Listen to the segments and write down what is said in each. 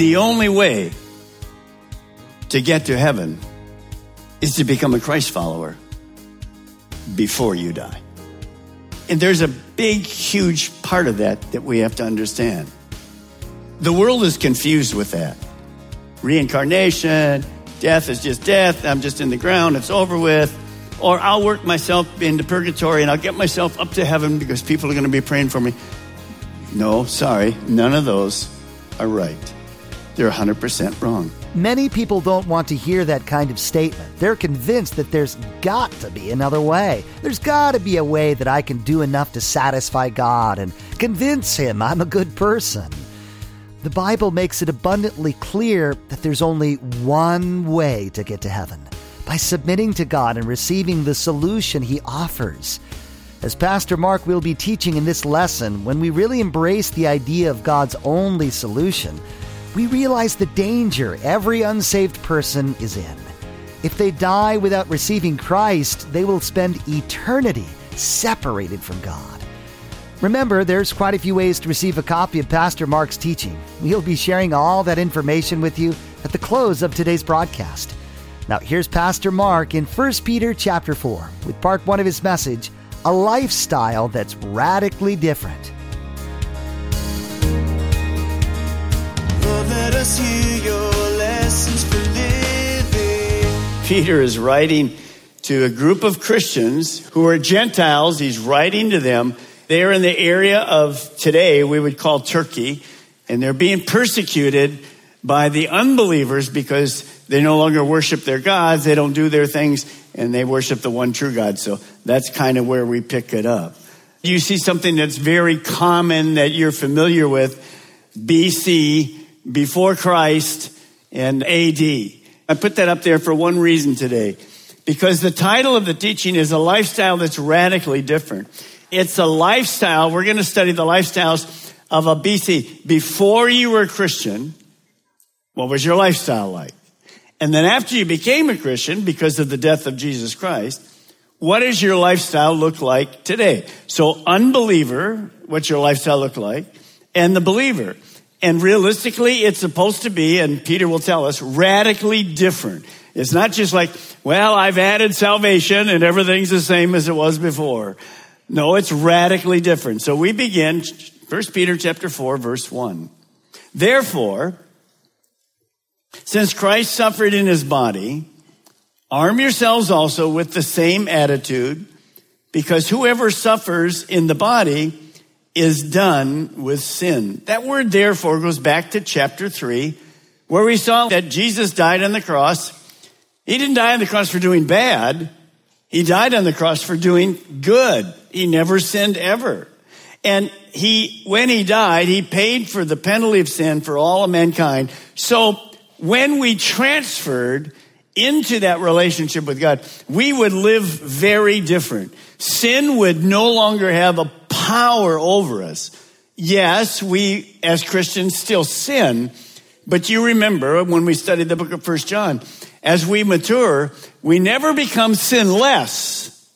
The only way to get to heaven is to become a Christ follower before you die. And there's a big, huge part of that that we have to understand. The world is confused with that. Reincarnation, death is just death, I'm just in the ground, it's over with. Or I'll work myself into purgatory and I'll get myself up to heaven because people are going to be praying for me. No, sorry, none of those are right. They're 100% wrong. Many people don't want to hear that kind of statement. They're convinced that there's got to be another way. There's got to be a way that I can do enough to satisfy God and convince Him I'm a good person. The Bible makes it abundantly clear that there's only one way to get to heaven by submitting to God and receiving the solution He offers. As Pastor Mark will be teaching in this lesson, when we really embrace the idea of God's only solution, we realize the danger every unsaved person is in. If they die without receiving Christ, they will spend eternity separated from God. Remember, there's quite a few ways to receive a copy of Pastor Mark's teaching. We'll be sharing all that information with you at the close of today's broadcast. Now, here's Pastor Mark in 1 Peter chapter 4 with part 1 of his message, A Lifestyle That's Radically Different. Peter is writing to a group of Christians who are Gentiles. He's writing to them. They're in the area of today we would call Turkey, and they're being persecuted by the unbelievers because they no longer worship their gods, they don't do their things, and they worship the one true God. So that's kind of where we pick it up. You see something that's very common that you're familiar with BC, before Christ, and AD. I put that up there for one reason today. Because the title of the teaching is a lifestyle that's radically different. It's a lifestyle, we're going to study the lifestyles of a BC. Before you were a Christian, what was your lifestyle like? And then after you became a Christian, because of the death of Jesus Christ, what does your lifestyle look like today? So unbeliever, what's your lifestyle look like? And the believer. And realistically, it's supposed to be, and Peter will tell us, radically different. It's not just like, well, I've added salvation and everything's the same as it was before. No, it's radically different. So we begin 1 Peter chapter 4 verse 1. Therefore, since Christ suffered in his body, arm yourselves also with the same attitude, because whoever suffers in the body is done with sin. That word therefore goes back to chapter 3, where we saw that Jesus died on the cross. He didn't die on the cross for doing bad. He died on the cross for doing good. He never sinned ever. And he, when he died, he paid for the penalty of sin for all of mankind. So when we transferred into that relationship with God, we would live very different. Sin would no longer have a power over us. Yes, we as Christians still sin, but you remember when we studied the book of First John, as we mature, we never become sinless.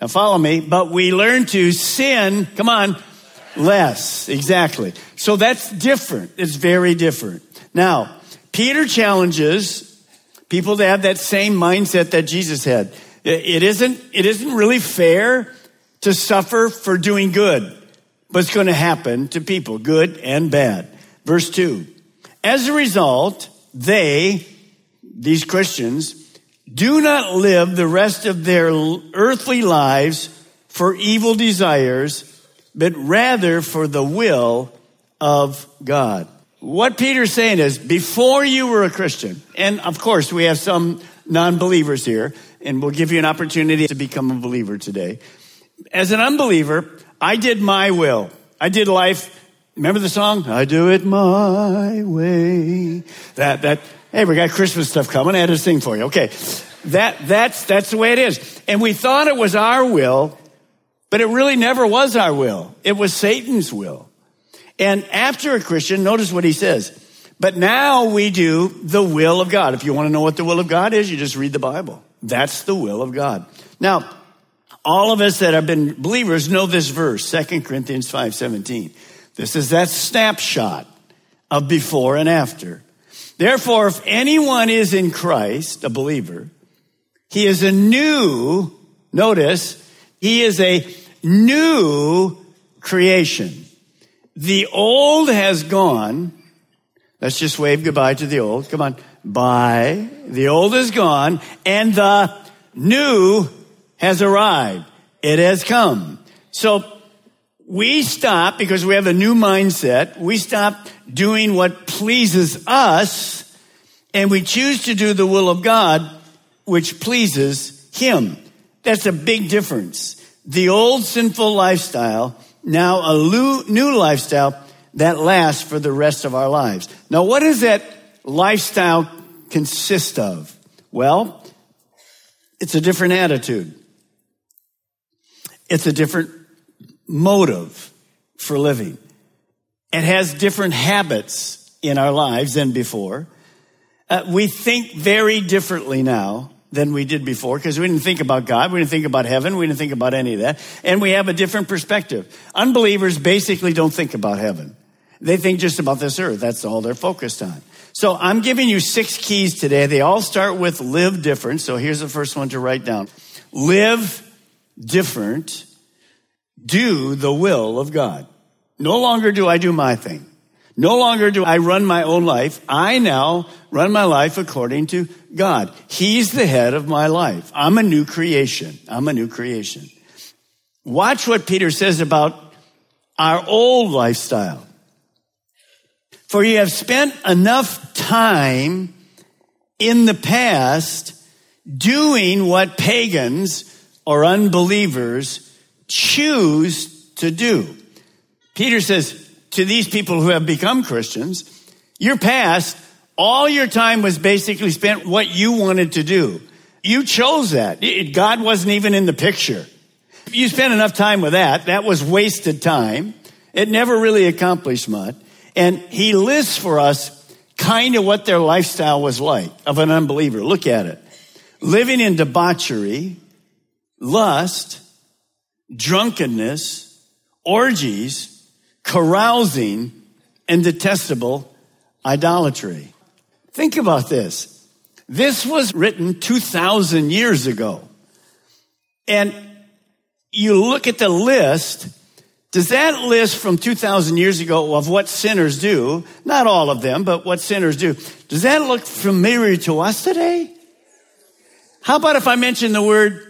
Now follow me, but we learn to sin, come on, less. Exactly. So that's different. It's very different. Now, Peter challenges people to have that same mindset that Jesus had. It isn't, it isn't really fair to suffer for doing good, but it's going to happen to people, good and bad. Verse two. As a result, they, these Christians, do not live the rest of their earthly lives for evil desires, but rather for the will of God. what Peter's saying is before you were a Christian, and of course we have some non believers here, and we'll give you an opportunity to become a believer today. As an unbeliever, I did my will. I did life. Remember the song? I do it my way. That, that, hey, we got Christmas stuff coming. I had to sing for you. Okay. That, that's, that's the way it is. And we thought it was our will, but it really never was our will. It was Satan's will. And after a Christian, notice what he says. But now we do the will of God. If you want to know what the will of God is, you just read the Bible. That's the will of God. Now, all of us that have been believers know this verse, 2 Corinthians 5 17. This is that snapshot of before and after. Therefore, if anyone is in Christ, a believer, he is a new, notice, he is a new creation. The old has gone. Let's just wave goodbye to the old. Come on. Bye. The old is gone and the new has arrived. It has come. So we stop because we have a new mindset. We stop doing what pleases us and we choose to do the will of God, which pleases Him. That's a big difference. The old sinful lifestyle, now a new lifestyle that lasts for the rest of our lives. Now, what does that lifestyle consist of? Well, it's a different attitude. It's a different motive for living. It has different habits in our lives than before. Uh, we think very differently now than we did before because we didn't think about God. We didn't think about heaven. We didn't think about any of that. And we have a different perspective. Unbelievers basically don't think about heaven. They think just about this earth. That's all they're focused on. So I'm giving you six keys today. They all start with live different. So here's the first one to write down. Live different. Do the will of God. No longer do I do my thing. No longer do I run my own life. I now run my life according to God. He's the head of my life. I'm a new creation. I'm a new creation. Watch what Peter says about our old lifestyle. For you have spent enough time in the past doing what pagans or unbelievers choose to do. Peter says to these people who have become Christians, your past, all your time was basically spent what you wanted to do. You chose that. God wasn't even in the picture. You spent enough time with that. That was wasted time. It never really accomplished much. And he lists for us kind of what their lifestyle was like of an unbeliever. Look at it. Living in debauchery, lust, drunkenness, orgies, carousing, and detestable idolatry. Think about this. This was written 2,000 years ago. And you look at the list, does that list from 2,000 years ago of what sinners do, not all of them, but what sinners do, does that look familiar to us today? How about if I mention the word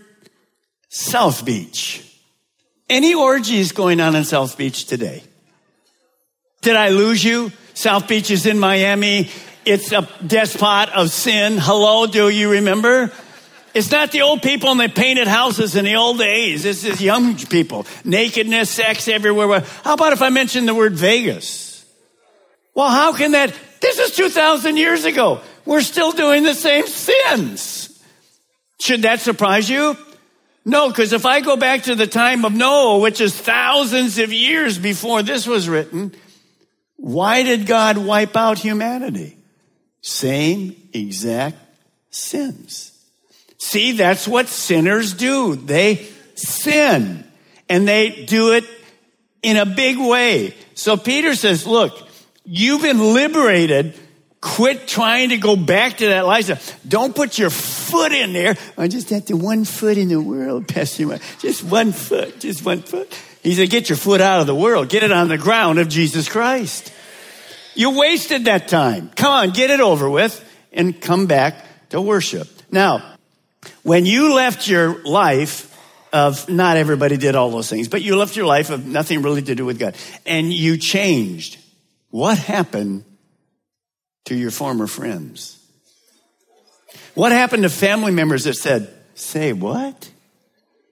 South Beach? Any orgies going on in South Beach today? Did I lose you? South Beach is in Miami. It's a despot of sin. Hello, do you remember? It's not the old people and they painted houses in the old days. This is young people. Nakedness, sex everywhere. How about if I mention the word Vegas? Well, how can that? This is 2,000 years ago. We're still doing the same sins. Should that surprise you? No, because if I go back to the time of Noah, which is thousands of years before this was written, why did God wipe out humanity? Same exact sins. See, that's what sinners do. They sin and they do it in a big way. So Peter says, look, you've been liberated Quit trying to go back to that lifestyle. Don't put your foot in there. I just have the one foot in the world, Pastor. Just one foot, just one foot. He said, get your foot out of the world. Get it on the ground of Jesus Christ. You wasted that time. Come on, get it over with and come back to worship. Now, when you left your life of, not everybody did all those things, but you left your life of nothing really to do with God and you changed, what happened to your former friends? What happened to family members that said, Say what?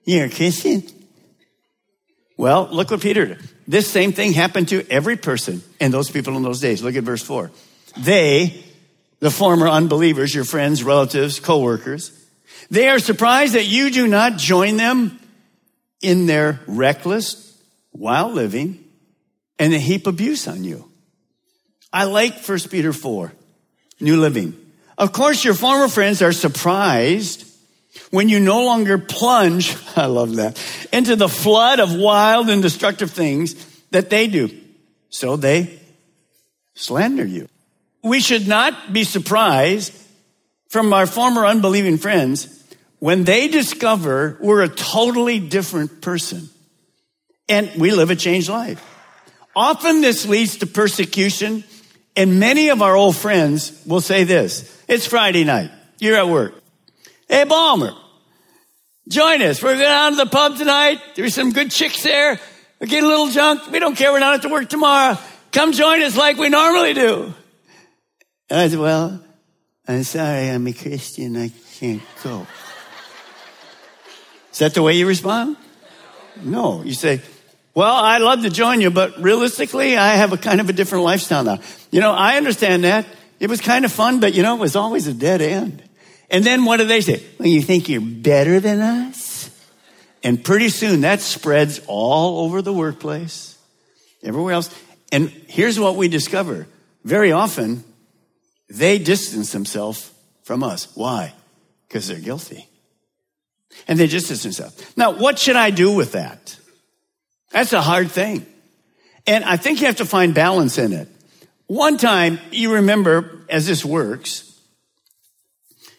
You're kissing? Well, look what Peter did. This same thing happened to every person and those people in those days. Look at verse 4. They, the former unbelievers, your friends, relatives, co-workers, they are surprised that you do not join them in their reckless, wild living and they heap abuse on you. I like 1 Peter 4, New Living. Of course, your former friends are surprised when you no longer plunge, I love that, into the flood of wild and destructive things that they do. So they slander you. We should not be surprised from our former unbelieving friends when they discover we're a totally different person and we live a changed life. Often this leads to persecution and many of our old friends will say this. It's Friday night. You're at work. Hey, Balmer, join us. We're going down to the pub tonight. There's some good chicks there. We get a little drunk. We don't care. We're not at to work tomorrow. Come join us like we normally do. And I said, well, I'm sorry. I'm a Christian. I can't go. Is that the way you respond? No. You say, well, I'd love to join you, but realistically, I have a kind of a different lifestyle now. You know, I understand that. It was kind of fun, but you know, it was always a dead end. And then what do they say? Well, you think you're better than us? And pretty soon that spreads all over the workplace, everywhere else. And here's what we discover. Very often, they distance themselves from us. Why? Because they're guilty. And they distance themselves. Now, what should I do with that? That's a hard thing. And I think you have to find balance in it. One time, you remember as this works,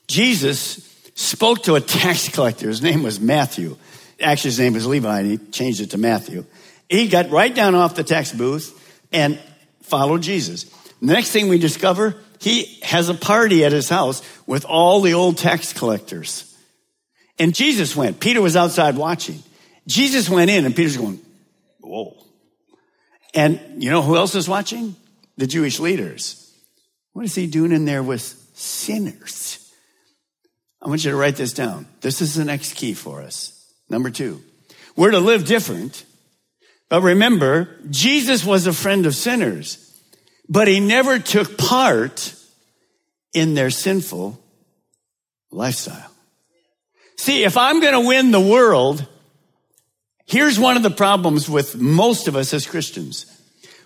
Jesus spoke to a tax collector. His name was Matthew. Actually, his name was Levi, and he changed it to Matthew. He got right down off the tax booth and followed Jesus. The next thing we discover, he has a party at his house with all the old tax collectors. And Jesus went. Peter was outside watching. Jesus went in, and Peter's going, Whoa. And you know who else is watching? The Jewish leaders. What is he doing in there with sinners? I want you to write this down. This is the next key for us. Number two, we're to live different. But remember, Jesus was a friend of sinners, but he never took part in their sinful lifestyle. See, if I'm going to win the world, Here's one of the problems with most of us as Christians.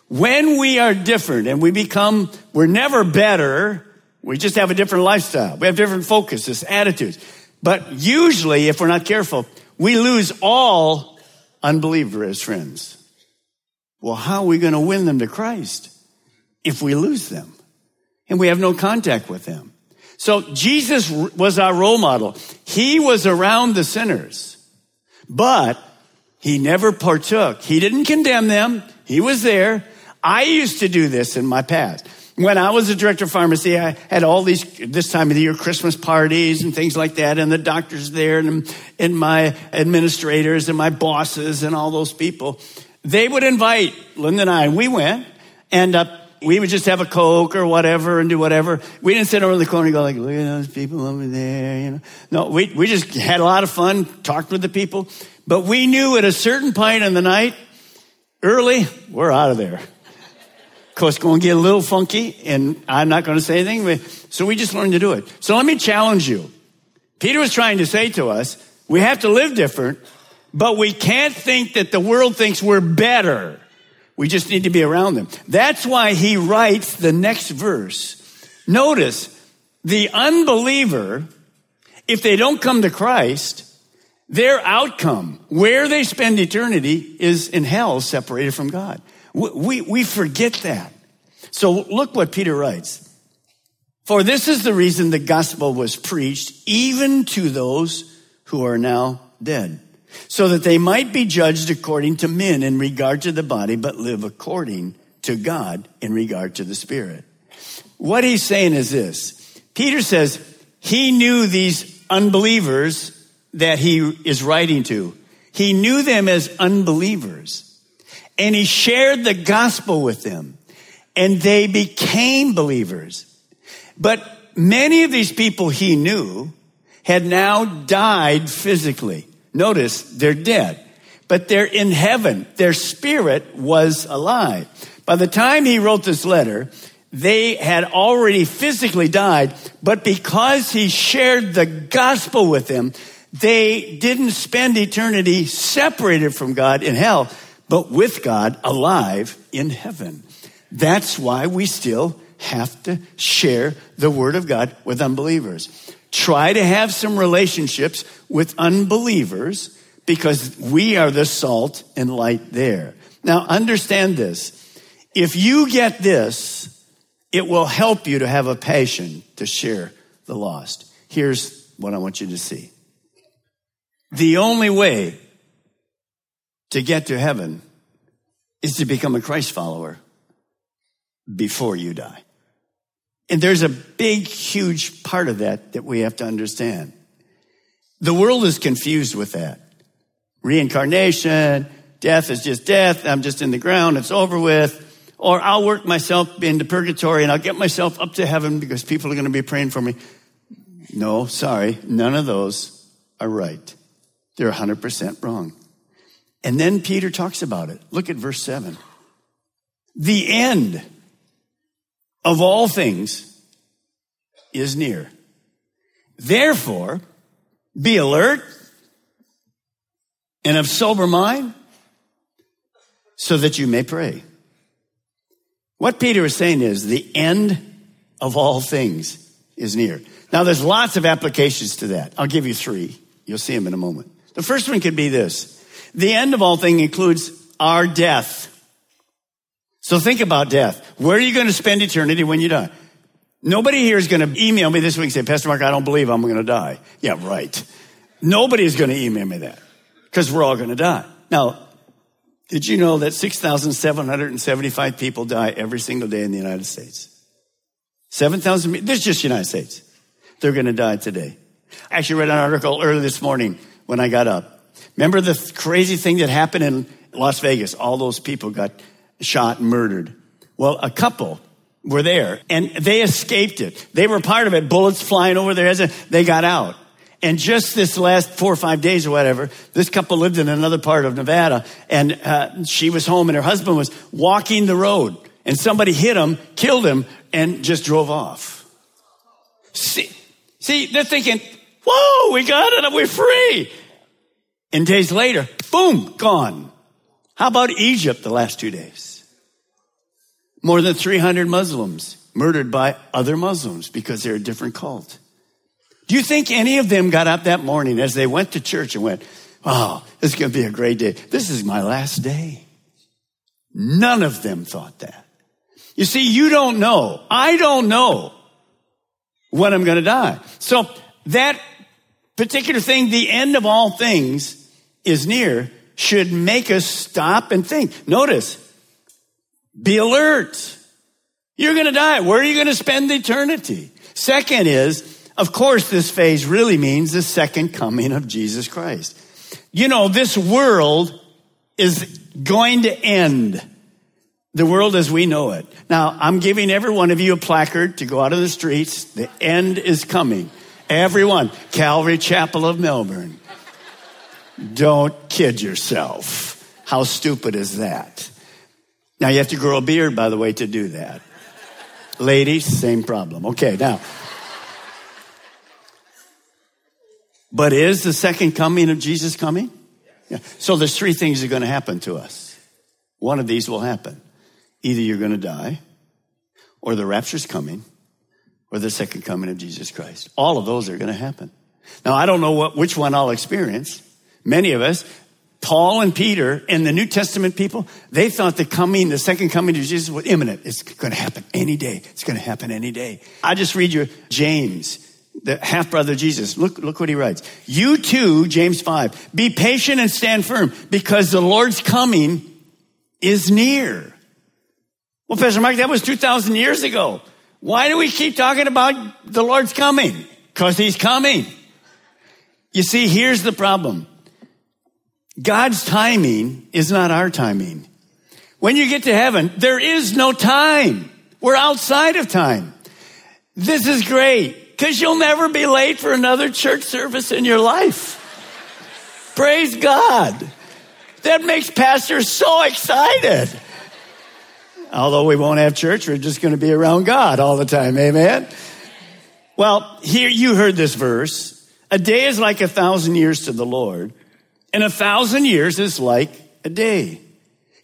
When we are different and we become, we're never better. We just have a different lifestyle. We have different focuses, attitudes. But usually, if we're not careful, we lose all unbelievers as friends. Well, how are we going to win them to Christ if we lose them and we have no contact with them? So Jesus was our role model. He was around the sinners, but he never partook. He didn't condemn them. He was there. I used to do this in my past. When I was a director of pharmacy, I had all these, this time of the year, Christmas parties and things like that, and the doctors there, and, and my administrators, and my bosses, and all those people. They would invite Linda and I, and we went, and uh, we would just have a Coke or whatever and do whatever. We didn't sit over in the corner and go like, look at those people over there, you know. No, we, we just had a lot of fun, talked with the people. But we knew at a certain point in the night, early, we're out of there. Of course, going to get a little funky, and I'm not going to say anything. So we just learned to do it. So let me challenge you. Peter was trying to say to us, we have to live different, but we can't think that the world thinks we're better. We just need to be around them. That's why he writes the next verse. Notice the unbeliever, if they don't come to Christ, their outcome, where they spend eternity, is in hell, separated from God. We, we forget that. So look what Peter writes. For this is the reason the gospel was preached even to those who are now dead, so that they might be judged according to men in regard to the body, but live according to God in regard to the spirit. What he's saying is this. Peter says he knew these unbelievers that he is writing to. He knew them as unbelievers and he shared the gospel with them and they became believers. But many of these people he knew had now died physically. Notice they're dead, but they're in heaven. Their spirit was alive. By the time he wrote this letter, they had already physically died, but because he shared the gospel with them, they didn't spend eternity separated from God in hell, but with God alive in heaven. That's why we still have to share the word of God with unbelievers. Try to have some relationships with unbelievers because we are the salt and light there. Now understand this. If you get this, it will help you to have a passion to share the lost. Here's what I want you to see. The only way to get to heaven is to become a Christ follower before you die. And there's a big, huge part of that that we have to understand. The world is confused with that. Reincarnation, death is just death. I'm just in the ground. It's over with. Or I'll work myself into purgatory and I'll get myself up to heaven because people are going to be praying for me. No, sorry. None of those are right. They're 100% wrong. And then Peter talks about it. Look at verse 7. The end of all things is near. Therefore, be alert and of sober mind so that you may pray. What Peter is saying is the end of all things is near. Now there's lots of applications to that. I'll give you three. You'll see them in a moment. The first one could be this. The end of all things includes our death. So think about death. Where are you going to spend eternity when you die? Nobody here is going to email me this week and say, Pastor Mark, I don't believe I'm going to die. Yeah, right. Nobody is going to email me that because we're all going to die. Now, did you know that 6,775 people die every single day in the United States? 7,000, this is just the United States. They're going to die today. I actually read an article early this morning when I got up. Remember the crazy thing that happened in Las Vegas? All those people got shot and murdered. Well, a couple were there and they escaped it. They were part of it, bullets flying over their heads. They got out. And just this last four or five days or whatever, this couple lived in another part of Nevada and uh, she was home and her husband was walking the road and somebody hit him, killed him, and just drove off. See, see, they're thinking, whoa, we got it, we're free. And days later, boom, gone. How about Egypt the last two days? More than 300 Muslims murdered by other Muslims because they're a different cult. Do you think any of them got up that morning as they went to church and went, Oh, this is going to be a great day. This is my last day. None of them thought that. You see, you don't know. I don't know when I'm going to die. So that particular thing, the end of all things is near, should make us stop and think. Notice, be alert. You're going to die. Where are you going to spend eternity? Second is, of course, this phase really means the second coming of Jesus Christ. You know, this world is going to end. The world as we know it. Now, I'm giving every one of you a placard to go out of the streets. The end is coming. Everyone. Calvary Chapel of Melbourne. Don't kid yourself. How stupid is that? Now, you have to grow a beard, by the way, to do that. Ladies, same problem. Okay, now. But is the second coming of Jesus coming? Yeah. So there's three things that are going to happen to us. One of these will happen. Either you're going to die, or the rapture's coming, or the second coming of Jesus Christ. All of those are going to happen. Now, I don't know what, which one I'll experience. Many of us, Paul and Peter and the New Testament people, they thought the coming, the second coming of Jesus was imminent. It's going to happen any day. It's going to happen any day. I just read you James the half brother Jesus. Look, look what he writes. You too, James 5, be patient and stand firm because the Lord's coming is near. Well, Pastor Mike, that was 2,000 years ago. Why do we keep talking about the Lord's coming? Because he's coming. You see, here's the problem. God's timing is not our timing. When you get to heaven, there is no time. We're outside of time. This is great because you'll never be late for another church service in your life. Praise God. That makes pastors so excited. Although we won't have church, we're just going to be around God all the time. Amen. Well, here you heard this verse. A day is like a thousand years to the Lord, and a thousand years is like a day.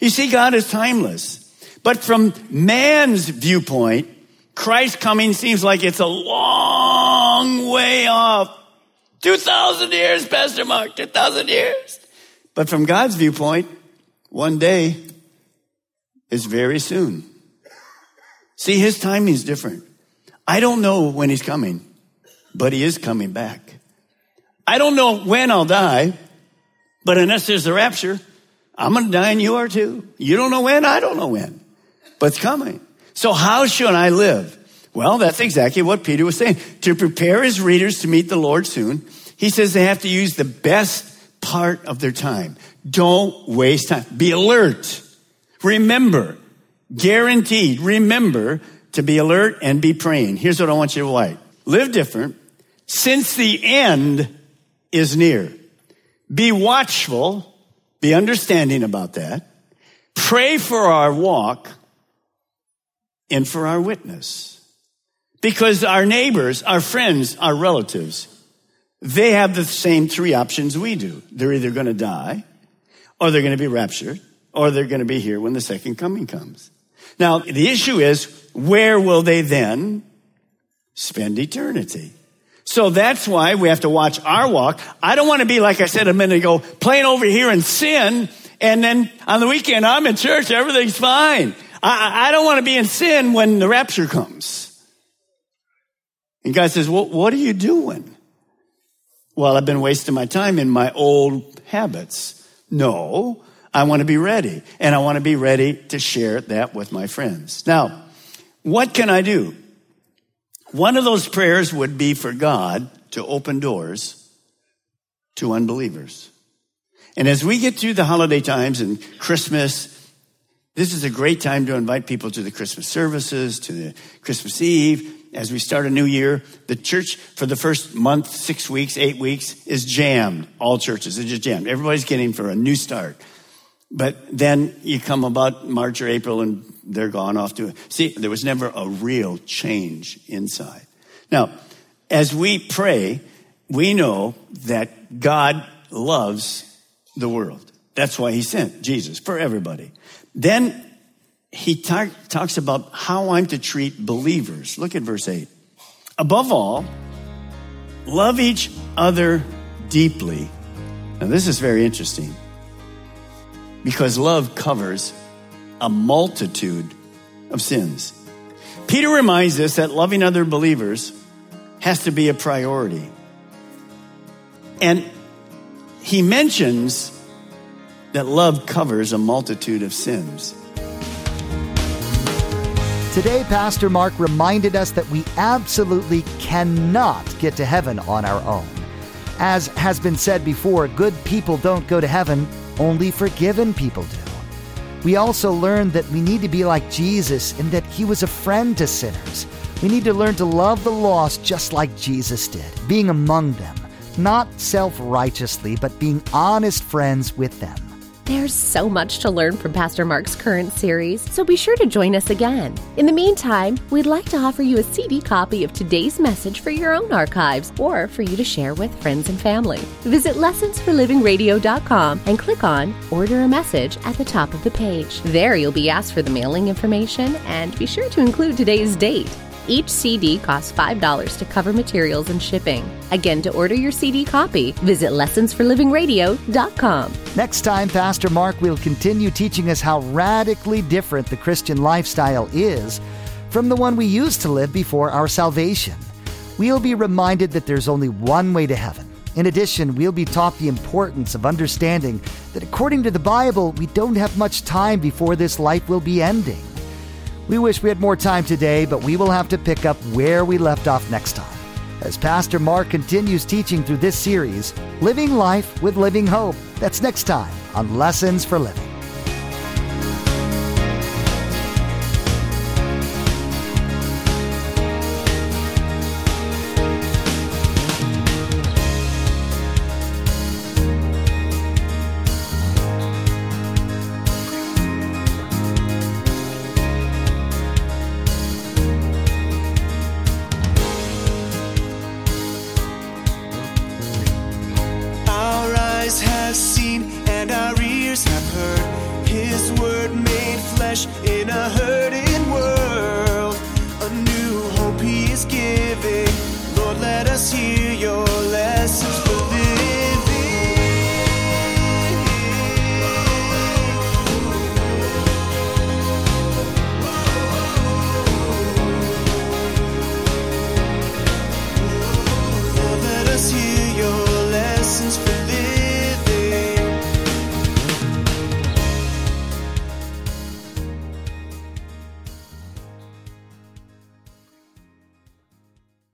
You see, God is timeless. But from man's viewpoint, Christ coming seems like it's a long way off. 2,000 years, Pastor Mark, 2,000 years. But from God's viewpoint, one day is very soon. See, his timing is different. I don't know when he's coming, but he is coming back. I don't know when I'll die, but unless there's a rapture, I'm going to die and you are too. You don't know when, I don't know when, but it's coming. So how should I live? Well, that's exactly what Peter was saying. To prepare his readers to meet the Lord soon, he says they have to use the best part of their time. Don't waste time. Be alert. Remember, guaranteed, remember to be alert and be praying. Here's what I want you to write. Live different since the end is near. Be watchful, be understanding about that. Pray for our walk and for our witness. Because our neighbors, our friends, our relatives, they have the same three options we do. They're either going to die, or they're going to be raptured, or they're going to be here when the second coming comes. Now, the issue is, where will they then spend eternity? So that's why we have to watch our walk. I don't want to be, like I said a minute ago, playing over here in sin, and then on the weekend I'm in church, everything's fine. I, I don't want to be in sin when the rapture comes. And God says, well, what are you doing? Well, I've been wasting my time in my old habits. No, I want to be ready. And I want to be ready to share that with my friends. Now, what can I do? One of those prayers would be for God to open doors to unbelievers. And as we get through the holiday times and Christmas, this is a great time to invite people to the Christmas services, to the Christmas Eve. As we start a new year, the church for the first month, six weeks, eight weeks is jammed. All churches are just jammed. Everybody's getting for a new start. But then you come about March or April and they're gone off to. See, there was never a real change inside. Now, as we pray, we know that God loves the world. That's why he sent Jesus for everybody. Then he talk, talks about how I'm to treat believers. Look at verse 8. Above all, love each other deeply. Now, this is very interesting because love covers a multitude of sins. Peter reminds us that loving other believers has to be a priority. And he mentions that love covers a multitude of sins. Today, Pastor Mark reminded us that we absolutely cannot get to heaven on our own. As has been said before, good people don't go to heaven, only forgiven people do. We also learned that we need to be like Jesus in that he was a friend to sinners. We need to learn to love the lost just like Jesus did, being among them, not self righteously, but being honest friends with them. There's so much to learn from Pastor Mark's current series, so be sure to join us again. In the meantime, we'd like to offer you a CD copy of today's message for your own archives or for you to share with friends and family. Visit lessonsforlivingradio.com and click on Order a Message at the top of the page. There you'll be asked for the mailing information and be sure to include today's date. Each CD costs $5 to cover materials and shipping. Again, to order your CD copy, visit lessonsforlivingradio.com. Next time, Pastor Mark will continue teaching us how radically different the Christian lifestyle is from the one we used to live before our salvation. We'll be reminded that there's only one way to heaven. In addition, we'll be taught the importance of understanding that according to the Bible, we don't have much time before this life will be ending. We wish we had more time today, but we will have to pick up where we left off next time. As Pastor Mark continues teaching through this series, Living Life with Living Hope. That's next time on Lessons for Living. Flesh